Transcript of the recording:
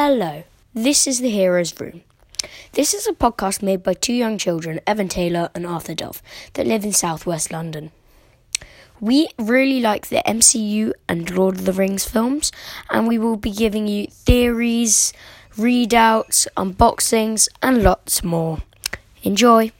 Hello, this is the Hero's Room. This is a podcast made by two young children, Evan Taylor and Arthur Dove, that live in southwest London. We really like the MCU and Lord of the Rings films, and we will be giving you theories, readouts, unboxings, and lots more. Enjoy!